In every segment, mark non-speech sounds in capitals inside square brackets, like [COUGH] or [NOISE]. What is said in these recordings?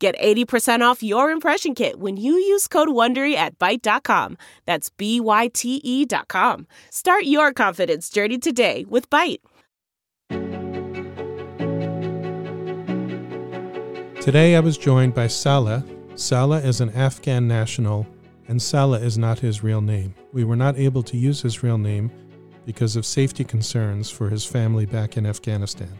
Get 80% off your impression kit when you use code WONDERY at Byte.com. That's B-Y-T-E dot com. Start your confidence journey today with Byte. Today I was joined by Saleh. Saleh is an Afghan national, and Saleh is not his real name. We were not able to use his real name because of safety concerns for his family back in Afghanistan.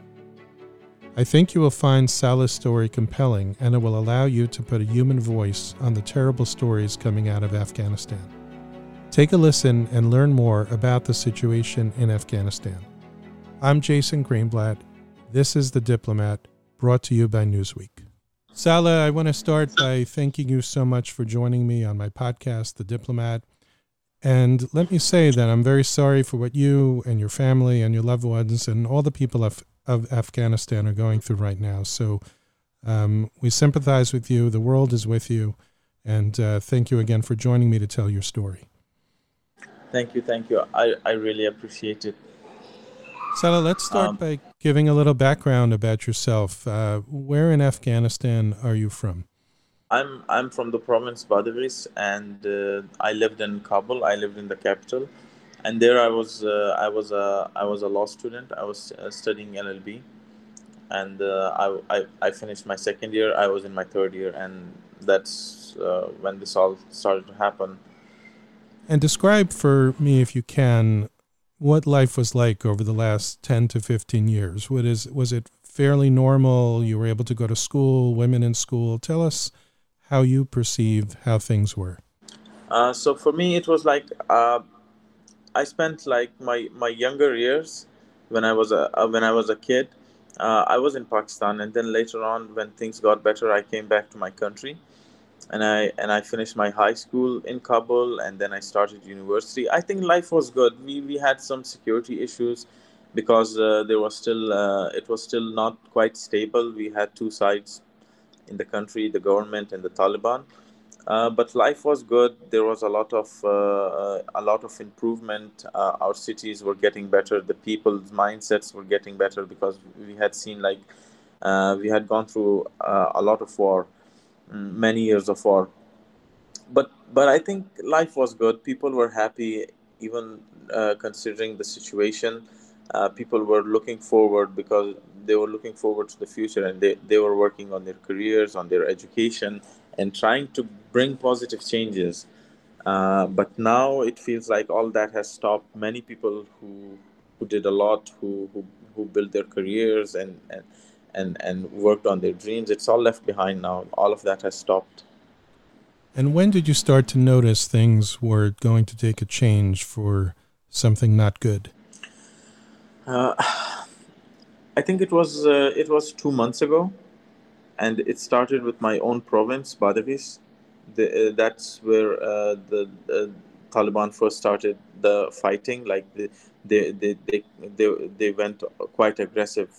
I think you will find Saleh's story compelling and it will allow you to put a human voice on the terrible stories coming out of Afghanistan. Take a listen and learn more about the situation in Afghanistan. I'm Jason Greenblatt. This is The Diplomat, brought to you by Newsweek. Saleh, I want to start by thanking you so much for joining me on my podcast, The Diplomat. And let me say that I'm very sorry for what you and your family and your loved ones and all the people of Afghanistan are going through right now. So um, we sympathize with you. The world is with you. And uh, thank you again for joining me to tell your story. Thank you. Thank you. I, I really appreciate it. Saleh, let's start um, by giving a little background about yourself. Uh, where in Afghanistan are you from? I'm I'm from the province Badghis, and uh, I lived in Kabul. I lived in the capital and there I was uh, I was a I was a law student. I was uh, studying LLB, and uh, I, I I finished my second year. I was in my third year, and that's uh, when this all started to happen. And describe for me, if you can, what life was like over the last ten to fifteen years. What is was it fairly normal? You were able to go to school, women in school. Tell us how you perceive how things were. Uh, so for me, it was like uh, I spent like my my younger years when I was a uh, when I was a kid. Uh, I was in Pakistan, and then later on, when things got better, I came back to my country, and I and I finished my high school in Kabul, and then I started university. I think life was good. We we had some security issues because uh, there was still uh, it was still not quite stable. We had two sides in the country, the government and the Taliban. Uh, but life was good. There was a lot of uh, uh, a lot of improvement. Uh, our cities were getting better. The people's mindsets were getting better because we had seen like uh, we had gone through a lot of war, mm, many years of war. But but I think life was good. People were happy, even considering the situation. people were looking forward because they were looking forward to the future and they, they were working on their careers on their education and trying to bring positive changes. Uh, but now it feels like all that has stopped. Many people who who did a lot, who who, who built their careers and, and and and worked on their dreams, it's all left behind now. All of that has stopped. And when did you start to notice things were going to take a change for something not good? Uh, [SIGHS] I think it was uh, it was two months ago and it started with my own province, Badghis. The, uh, that's where uh, the, the, Taliban first started the fighting. Like the, they, they, they, they, they went quite aggressive,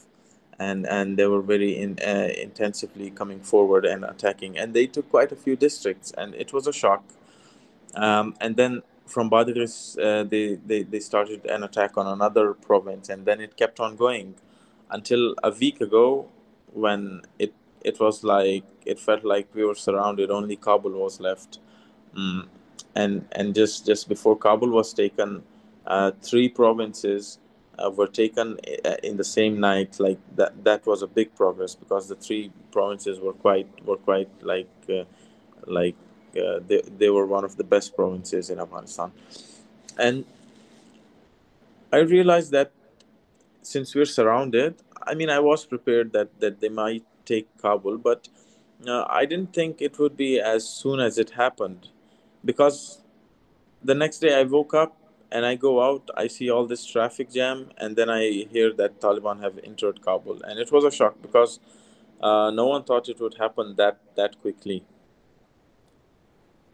and and they were very in, uh, intensively coming forward and attacking. And they took quite a few districts, and it was a shock. Um, and then from Badghis, uh, they, they they started an attack on another province, and then it kept on going until a week ago when it it was like it felt like we were surrounded. Only Kabul was left, mm. and and just just before Kabul was taken, uh, three provinces uh, were taken uh, in the same night. Like that that was a big progress because the three provinces were quite were quite like uh, like uh, they they were one of the best provinces in Afghanistan, and I realized that since we're surrounded, I mean, I was prepared that that they might take Kabul, but uh, I didn't think it would be as soon as it happened because the next day I woke up and I go out, I see all this traffic jam, and then I hear that Taliban have entered Kabul, and it was a shock because uh, no one thought it would happen that that quickly.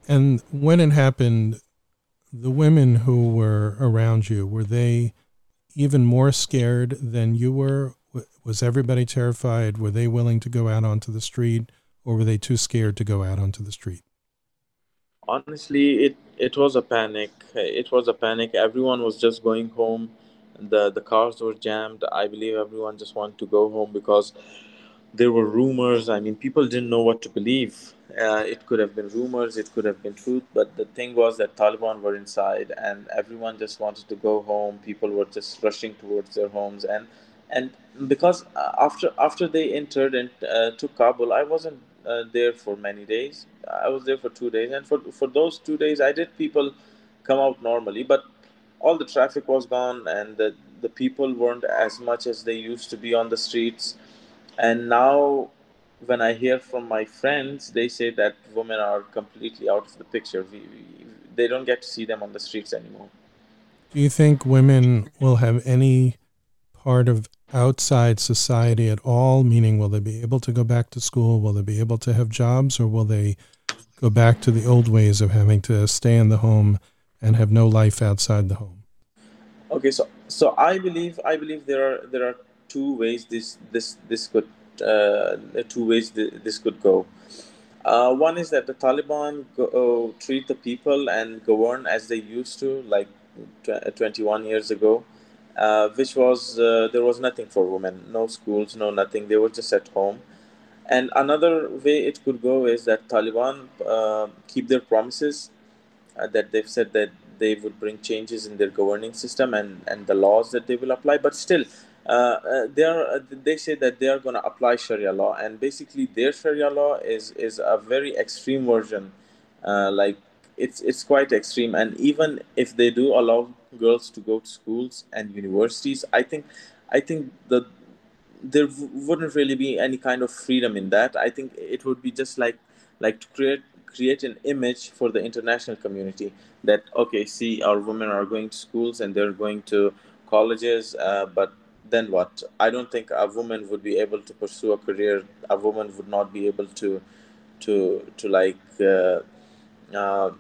And when it happened, the women who were around you, were they even more scared than you were? Was everybody terrified? Were they willing to go out onto the street or were they too scared to go out onto the street? Honestly, it, it was a panic. It was a panic. Everyone was just going home. The, the cars were jammed. I believe everyone just wanted to go home because there were rumors. I mean, people didn't know what to believe. Uh, it could have been rumors, it could have been truth, but the thing was that Taliban were inside, and everyone just wanted to go home. People were just rushing towards their homes, and and because uh, after after they entered and uh, took Kabul, I wasn't uh, there for many days. I was there for two days, and for for those two days, I did people come out normally, but all the traffic was gone, and the the people weren't as much as they used to be on the streets. And now when i hear from my friends they say that women are completely out of the picture. We, we, they don't get to see them on the streets anymore. Do you think women will have any part of outside society at all meaning will they be able to go back to school? Will they be able to have jobs or will they go back to the old ways of having to stay in the home and have no life outside the home? Okay so so i believe i believe there are there are two ways this this this could uh, two ways this could go. Uh, one is that the Taliban go, uh, treat the people and govern as they used to, like tw- 21 years ago, uh, which was uh, there was nothing for women, no schools, no nothing. They were just at home. And another way it could go is that Taliban uh, keep their promises that they've said that they would bring changes in their governing system and, and the laws that they will apply. But still, uh, uh, they are uh, they say that they are going to apply Sharia law, and basically their Sharia law is is a very extreme version. like it's it's quite extreme, and even if they do allow girls to go to schools and universities, I think I think that there wouldn't really be any kind of freedom in that. I think it would be just like like to create create an image for the international community that okay, see, our women are going to schools and they're going to colleges, uh, but then what? I don't think a woman would be able to pursue a career. A woman would not be able to, to to like uh, uh,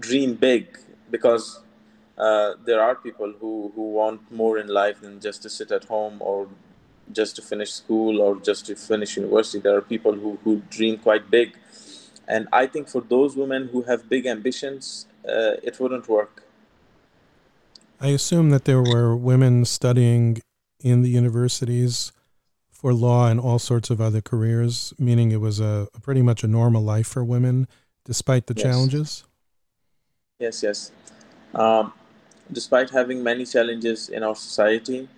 dream big because uh, there are people who who want more in life than just to sit at home or just to finish school or just to finish university. There are people who who dream quite big, and I think for those women who have big ambitions, uh, it wouldn't work. I assume that there were women studying in the universities for law and all sorts of other careers, meaning it was a, a pretty much a normal life for women despite the yes. challenges? Yes, yes. Um, despite having many challenges in our society,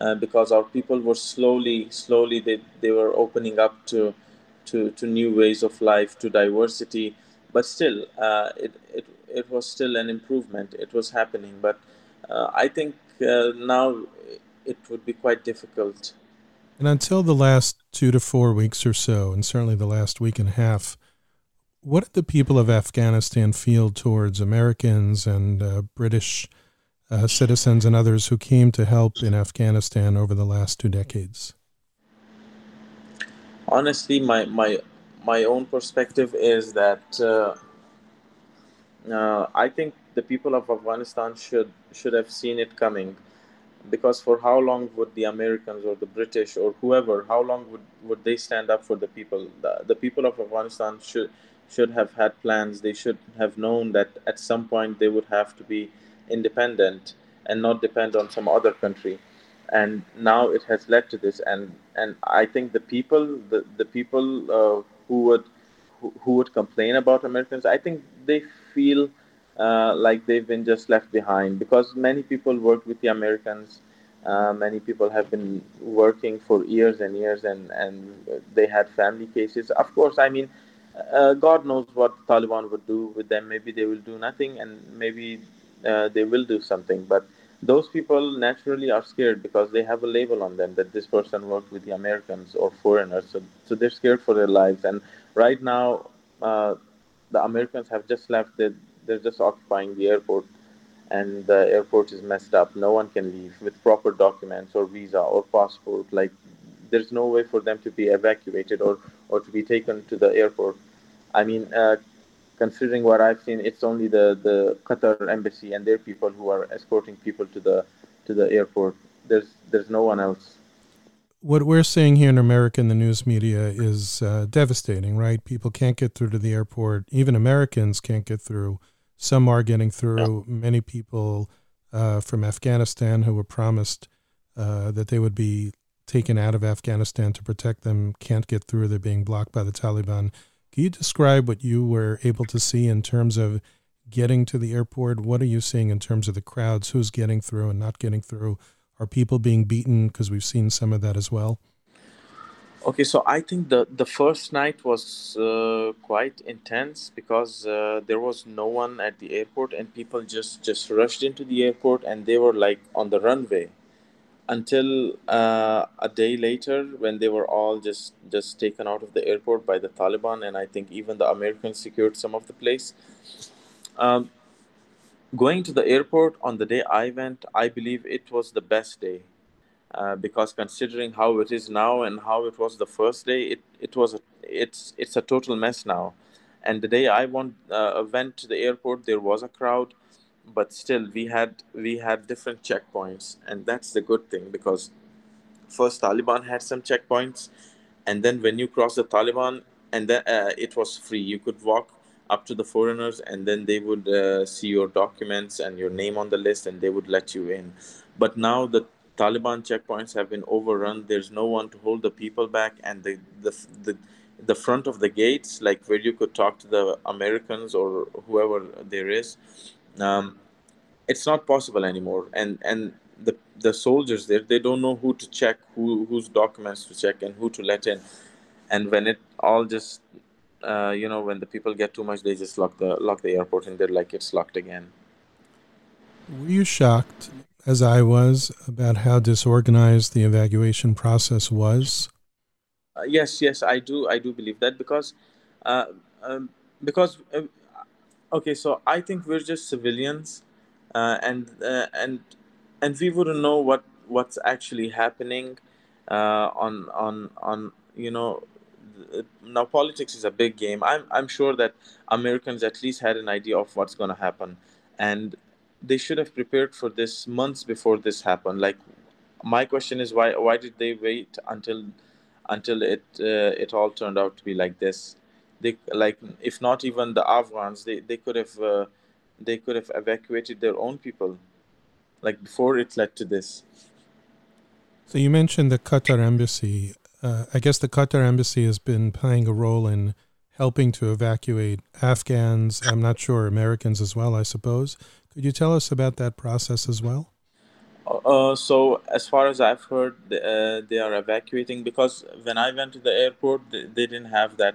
uh, because our people were slowly, slowly, they, they were opening up to, to, to new ways of life, to diversity, but still, uh, it, it, it was still an improvement. It was happening. But uh, I think uh, now it would be quite difficult. And until the last two to four weeks or so, and certainly the last week and a half, what did the people of Afghanistan feel towards Americans and uh, British uh, citizens and others who came to help in Afghanistan over the last two decades? Honestly, my my my own perspective is that uh, uh I think the people of Afghanistan should should have seen it coming because for how long would the Americans or the British or whoever, how long would, would they stand up for the people? The, the people of Afghanistan should should have had plans. They should have known that at some point they would have to be independent and not depend on some other country. And now it has led to this. And and I think the people, the the people uh, who would who, would complain about Americans, I think they feel uh, like they've been just left behind because many people worked with the Americans. Uh, many people have been working for years and years, and, and they had family cases. Of course, I mean, uh, God knows what Taliban would do with them. Maybe they will do nothing, and maybe uh, they will do something. But those people naturally are scared because they have a label on them that this person worked with the Americans or foreigners. So, so they're scared for their lives. And right now, uh, the Americans have just left. The, they're just occupying the airport and the airport is messed up no one can leave with proper documents or visa or passport like there's no way for them to be evacuated or or to be taken to the airport i mean uh, considering what I've seen, it's only the, the Qatar embassy and their people who are escorting people to the to the airport. There's there's no one else. What we're seeing here in America in the news media is uh, devastating, right? People can't get through to the airport. Even Americans can't get through. Some are getting through. Yeah. Many people uh, from Afghanistan who were promised uh, that they would be taken out of Afghanistan to protect them can't get through. They're being blocked by the Taliban. Can you describe what you were able to see in terms of getting to the airport? What are you seeing in terms of the crowds? Who's getting through and not getting through? Are people being beaten? Because we've seen some of that as well. Okay, so I think the the first night was uh, quite intense because uh, there was no one at the airport and people just just rushed into the airport and they were like on the runway until uh, a day later when they were all just just taken out of the airport by the Taliban and I think even the Americans secured some of the place. Um, going to the airport on the day I went, I believe it was the best day uh, because considering how it is now and how it was the first day, it, it was a, it's it's a total mess now. And the day I went, uh, went to the airport, there was a crowd but still we had we had different checkpoints and that's the good thing because first taliban had some checkpoints and then when you cross the taliban and then uh, it was free. You could walk up to the foreigners and then they would uh, see your documents and your name on the list and they would let you in. But now the taliban checkpoints have been overrun. There's no one to hold the people back and the the, the the front of the gates like where you could talk to the americans or whoever there is um, it's not possible anymore. And and the the soldiers there they don't know who to check who whose documents to check and who to let in. And when it all just uh, you know when the people get too much they just lock the lock the airport and they're like it's locked again. Were you shocked as i was about how disorganized the evacuation process was? Uh, yes yes i do i do believe that because uh, um, because uh, okay so i think we're just civilians uh, and uh, and and we wouldn't know what what's actually happening uh, on on on you know now politics is a big game. I'm i'm sure that americans at least had an idea of what's going to happen and they should have prepared for this months before this happened. Like my question is why why did they wait until until it uh, it all turned out to be like this they like if not even the afghans they they could have uh, they could have evacuated their own people like before it led to this. So you mentioned the qatar embassy. Uh, i guess the qatar embassy has been playing a role in helping to evacuate afghans i'm not sure americans as well i suppose. Could you tell us about that process as well? Uh, so as far as I've heard, uh, they are evacuating because when I went to the airport, they, they didn't have that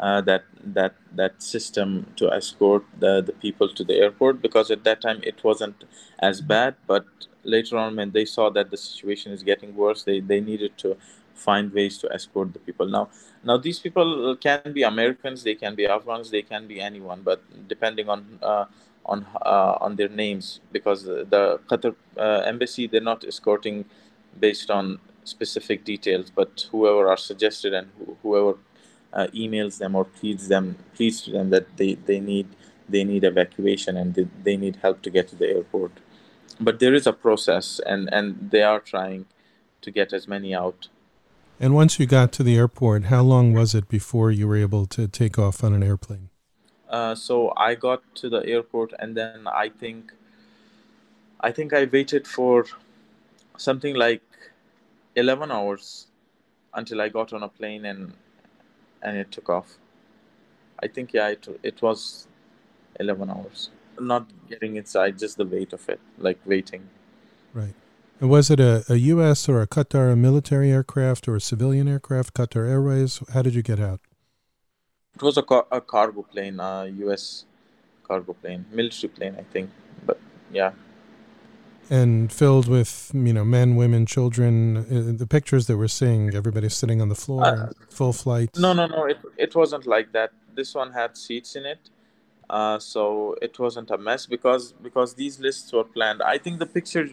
uh, that that that system to escort the, the people to the airport because at that time it wasn't as bad. But later on, when they saw that the situation is getting worse, they, they needed to find ways to escort the people. Now, now these people can be Americans, they can be Afghans, they can be anyone, but depending on uh, on uh, on their names because the Qatar uh, embassy they're not escorting based on specific details but whoever are suggested and whoever uh, emails them or pleads them pleads to them that they, they need they need evacuation and they, they need help to get to the airport. But there is a process and and they are trying to get as many out. And once you got to the airport how long was it before you were able to take off on an airplane? Uh, so I got to the airport and then I think I think I waited for something like 11 hours until I got on a plane and and it took off. I think yeah it it was 11 hours. Not getting inside, just the weight of it, like waiting. Right. And was it a, a U.S. or a Qatar military aircraft or a civilian aircraft, Qatar Airways? How did you get out? It was a, car- a cargo plane, a U.S. cargo plane, military plane, I think. But yeah. And filled with you know men, women, children. Uh, the pictures that we're seeing, everybody sitting on the floor, uh, full flight. No, no, no. It it wasn't like that. This one had seats in it, uh, so it wasn't a mess because because these lists were planned. I think the picture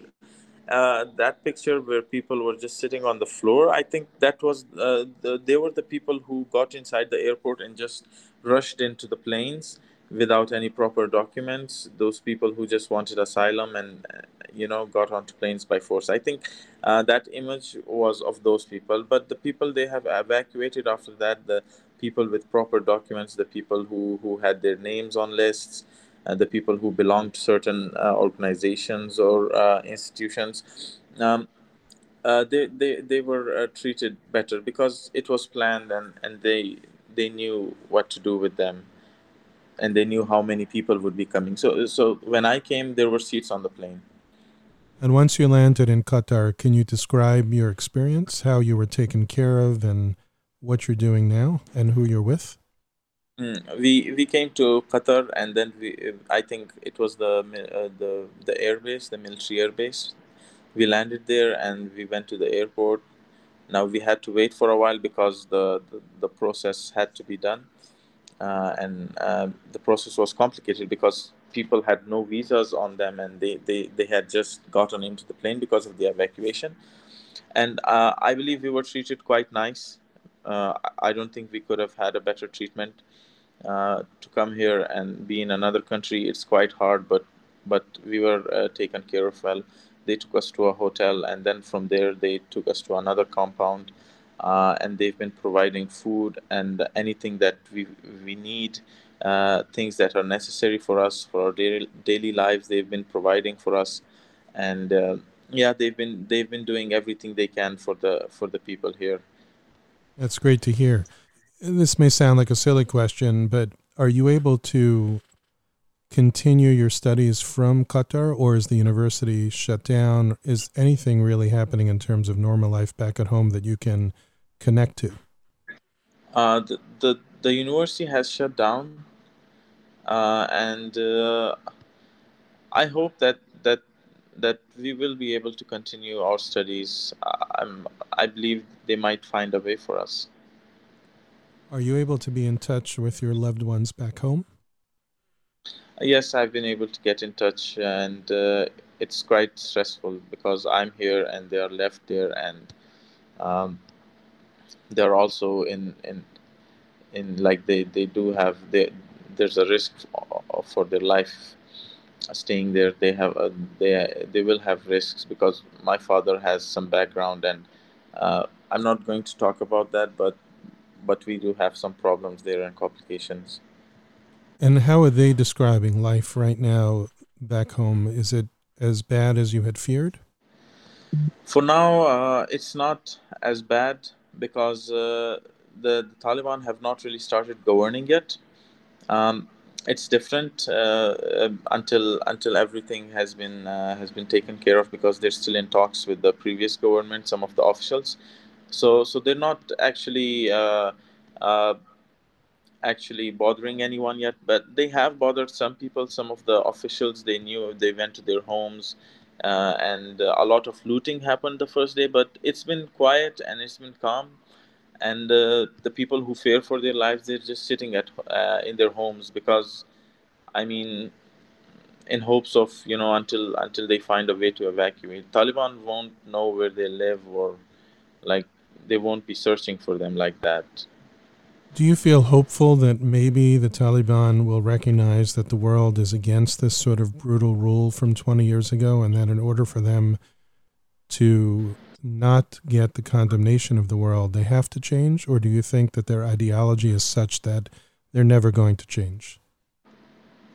uh, that picture where people were just sitting on the floor, I think that was uh, the, they were the people who got inside the airport and just rushed into the planes without any proper documents. Those people who just wanted asylum and you know got onto planes by force. I think uh, that image was of those people. But the people they have evacuated after that, the people with proper documents, the people who who had their names on lists. Uh, the people who belonged to certain uh, organizations or uh, institutions, um, uh, they, they, they were uh, treated better because it was planned and, and they they knew what to do with them and they knew how many people would be coming. So, so when I came, there were seats on the plane. And once you landed in Qatar, can you describe your experience, how you were taken care of, and what you're doing now, and who you're with? Mm, we we came to Qatar, and then we I think it was the uh, the the airbase, the military airbase. We landed there, and we went to the airport. Now we had to wait for a while because the the, the process had to be done uh, and uh, the process was complicated because people had no visas on them and they, they, they had just gotten into the plane because of the evacuation. And uh, i believe we were treated quite nice. Uh, i don't think we could have had a better treatment uh, to come here and be in another country. It's quite hard but but we were uh, taken care of well. They took us to a hotel and then from there they took us to another compound uh, and they've been providing food and anything that we we need, uh, things that are necessary for us for our daily daily lives. They've been providing for us, and uh, yeah, they've been they've been doing everything they can for the for the people here. That's great to hear. This may sound like a silly question, but are you able to continue your studies from Qatar, or is the university shut down? Is anything really happening in terms of normal life back at home that you can connect to? Uh, the, the, the university has shut down, uh, and uh, I hope that, that that we will be able to continue our studies. I'm, I believe they might find a way for us. Are you able to be in touch with your loved ones back home? Yes, I've been able to get in touch, and uh, it's quite stressful because I'm here and they are left there, and um, they're also in in in like they they do have they there's a risk for their life staying there. They have a, they they will have risks because my father has some background and uh, i'm not going to talk about that but but we do have some problems there and complications. And how are they describing life right now back home? Is it as bad as you had feared? For now uh, it's not as bad because uh, the, the, Taliban have not really started governing yet. Um, it's different uh, um, until until everything has been uh, has been taken care of because they're still in talks with the previous government, some of the officials. So so they're not actually uh, uh, actually bothering anyone yet, but they have bothered some people. Some of the officials they knew they went to their homes uh, and uh, a lot of looting happened the first day but it's been quiet and it's been calm. And uh, the people who fear for their lives they're just sitting at uh, in their homes because i mean in hopes of you know until until they find a way to evacuate. Taliban won't know where they live or like they won't be searching for them like that do you feel hopeful that maybe the Taliban will recognize that the world is against this sort of brutal rule from 20 years ago and that in order for them to not get the condemnation of the world, they have to change? Or do you think that their ideology is such that they're never going to change?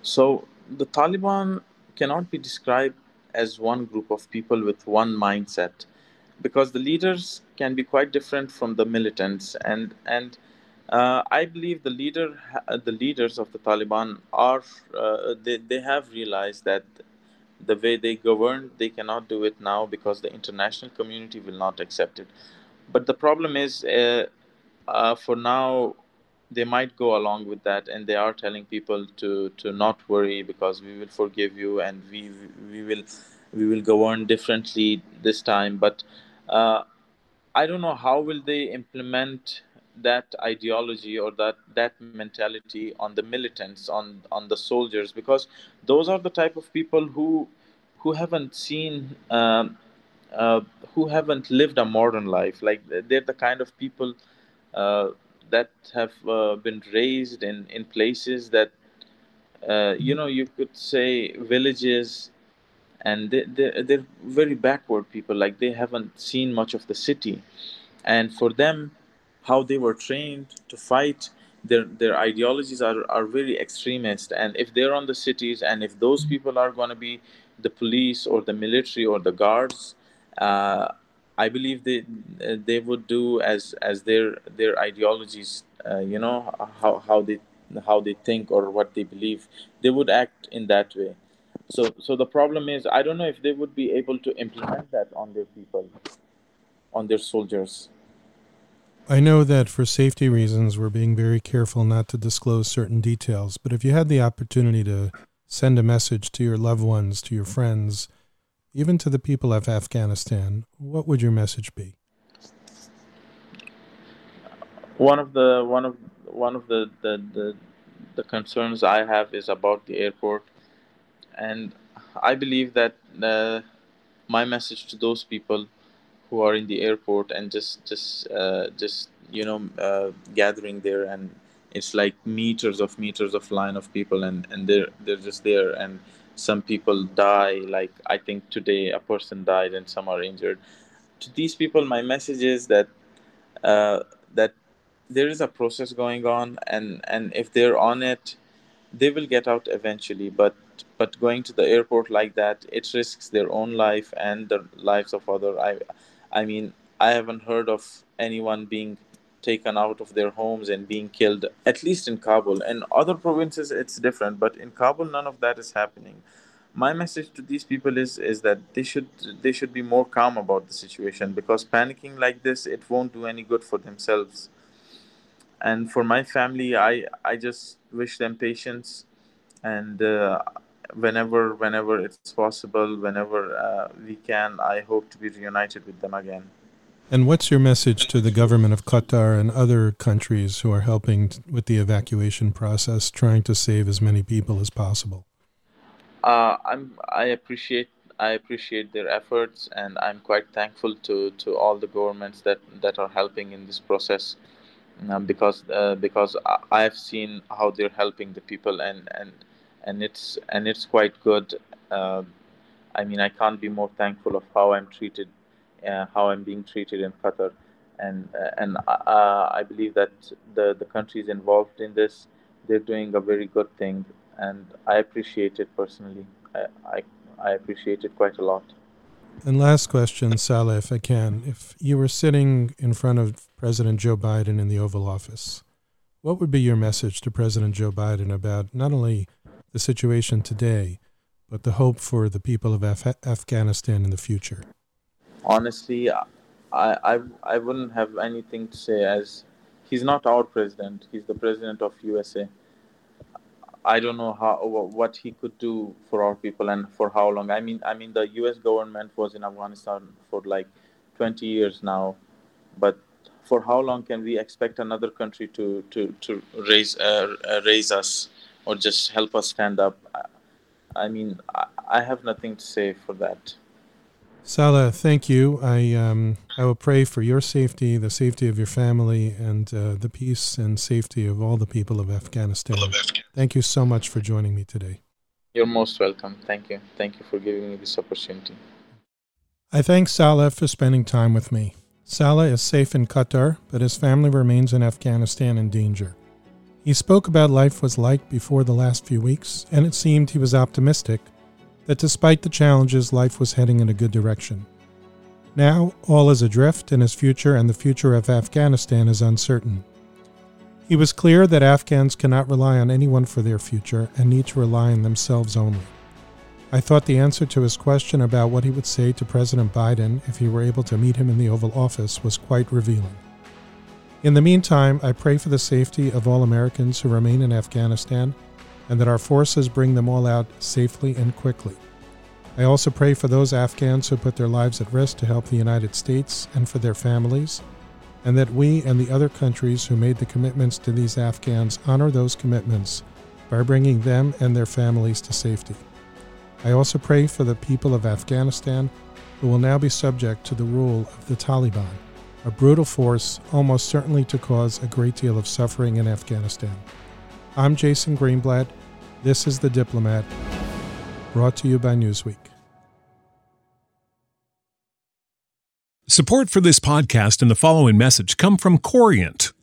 So the Taliban cannot be described as one group of people with one mindset because the leaders can be quite different from the militants and and uh, I believe the leader, uh, the leaders of the Taliban are uh, they, they have realized that the way they govern, they cannot do it now because the international community will not accept it. But the problem is, uh, uh, for now, they might go along with that, and they are telling people to to not worry because we will forgive you and we we will we will govern differently this time. But uh, I don't know how will they implement that ideology or that that mentality on the militants on on the soldiers because those are the type of people who who haven't seen um, uh, who haven't lived a modern life like they're the kind of people uh, that have uh, been raised in in places that uh, you know, you could say villages, and they, they, they're very backward people. Like they haven't seen much of the city, and for them, how they were trained to fight, their their ideologies are are very extremist. And if they're on the cities, and if those people are going to be the police or the military or the guards, uh, I believe they they would do as as their their ideologies, uh, you know, how how they how they think or what they believe. They would act in that way. So so the problem is i don't know if they would be able to implement that on their people on their soldiers I know that for safety reasons, we're being very careful not to disclose certain details, but if you had the opportunity to send a message to your loved ones, to your friends, even to the people of Afghanistan, what would your message be? One of the one of one of the, the, the, the concerns I have is about the airport, and I believe that uh, my message to those people who are in the airport and just just uh, just you know uh, gathering there and it's like meters of meters of line of people and and they're they're just there and some people die like i think today a person died and some are injured. To these people my message is that uh, that there is a process going on and and if they're on it they will get out eventually but but going to the airport like that it risks their own life and the lives of other i i mean i haven't heard of anyone being taken out of their homes and being killed at least in kabul. And other provinces it's different but in kabul none of that is happening. My message to these people is is that they should they should be more calm about the situation because panicking like this it won't do any good for themselves. And for my family i i just wish them patience and uh, whenever whenever it's possible whenever uh, we can i hope to be reunited with them again and what's your message to the government of Qatar and other countries who are helping with the evacuation process, trying to save as many people as possible? Uh, I'm. I appreciate. I appreciate their efforts, and I'm quite thankful to, to all the governments that, that are helping in this process um, because uh, because I have seen how they're helping the people and and and it's and it's quite good. Uh, I mean, I can't be more thankful of how I'm treated, uh, how I'm being treated in Qatar, and uh, and uh, I believe that the the countries involved in this, they're doing a very good thing, and I appreciate it personally. I I, I appreciate it quite a lot. And last question, Saleh, if I can. If you were sitting in front of President Joe Biden in the Oval Office, what would be your message to President Joe Biden about not only the situation today, but the hope for the people of Af- Afghanistan in the future? Honestly, I, I, I wouldn't have anything to say as he's not our president. He's the president of USA. I don't know how what he could do for our people and for how long. I mean, I mean, the U.S. government was in Afghanistan for like 20 years now, but for how long can we expect another country to to to raise uh, uh, raise us or just help us stand up? I mean, I, I have nothing to say for that. Saleh, thank you. I um, I will pray for your safety, the safety of your family, and uh, the peace and safety of all the people of Afghanistan. Thank you so much for joining me today. You're most welcome. Thank you. Thank you for giving me this opportunity. I thank Saleh for spending time with me. Saleh is safe in Qatar, but his family remains in Afghanistan in danger. He spoke about life was like before the last few weeks, and it seemed he was optimistic that despite the challenges, life was heading in a good direction. Now, all is adrift, and his future and the future of Afghanistan is uncertain. He was clear that Afghans cannot rely on anyone for their future and need to rely on themselves only. I thought the answer to his question about what he would say to President Biden if he were able to meet him in the Oval Office was quite revealing. In the meantime, I pray for the safety of all Americans who remain in Afghanistan and that our forces bring them all out safely and quickly. I also pray for those Afghans who put their lives at risk to help the United States and for their families, and that we and the other countries who made the commitments to these Afghans honor those commitments by bringing them and their families to safety. I also pray for the people of Afghanistan who will now be subject to the rule of the Taliban, a brutal force almost certainly to cause a great deal of suffering in Afghanistan. I'm Jason Greenblatt, This is The Diplomat, brought to you by Newsweek. Support for this podcast and the following message come from Corient.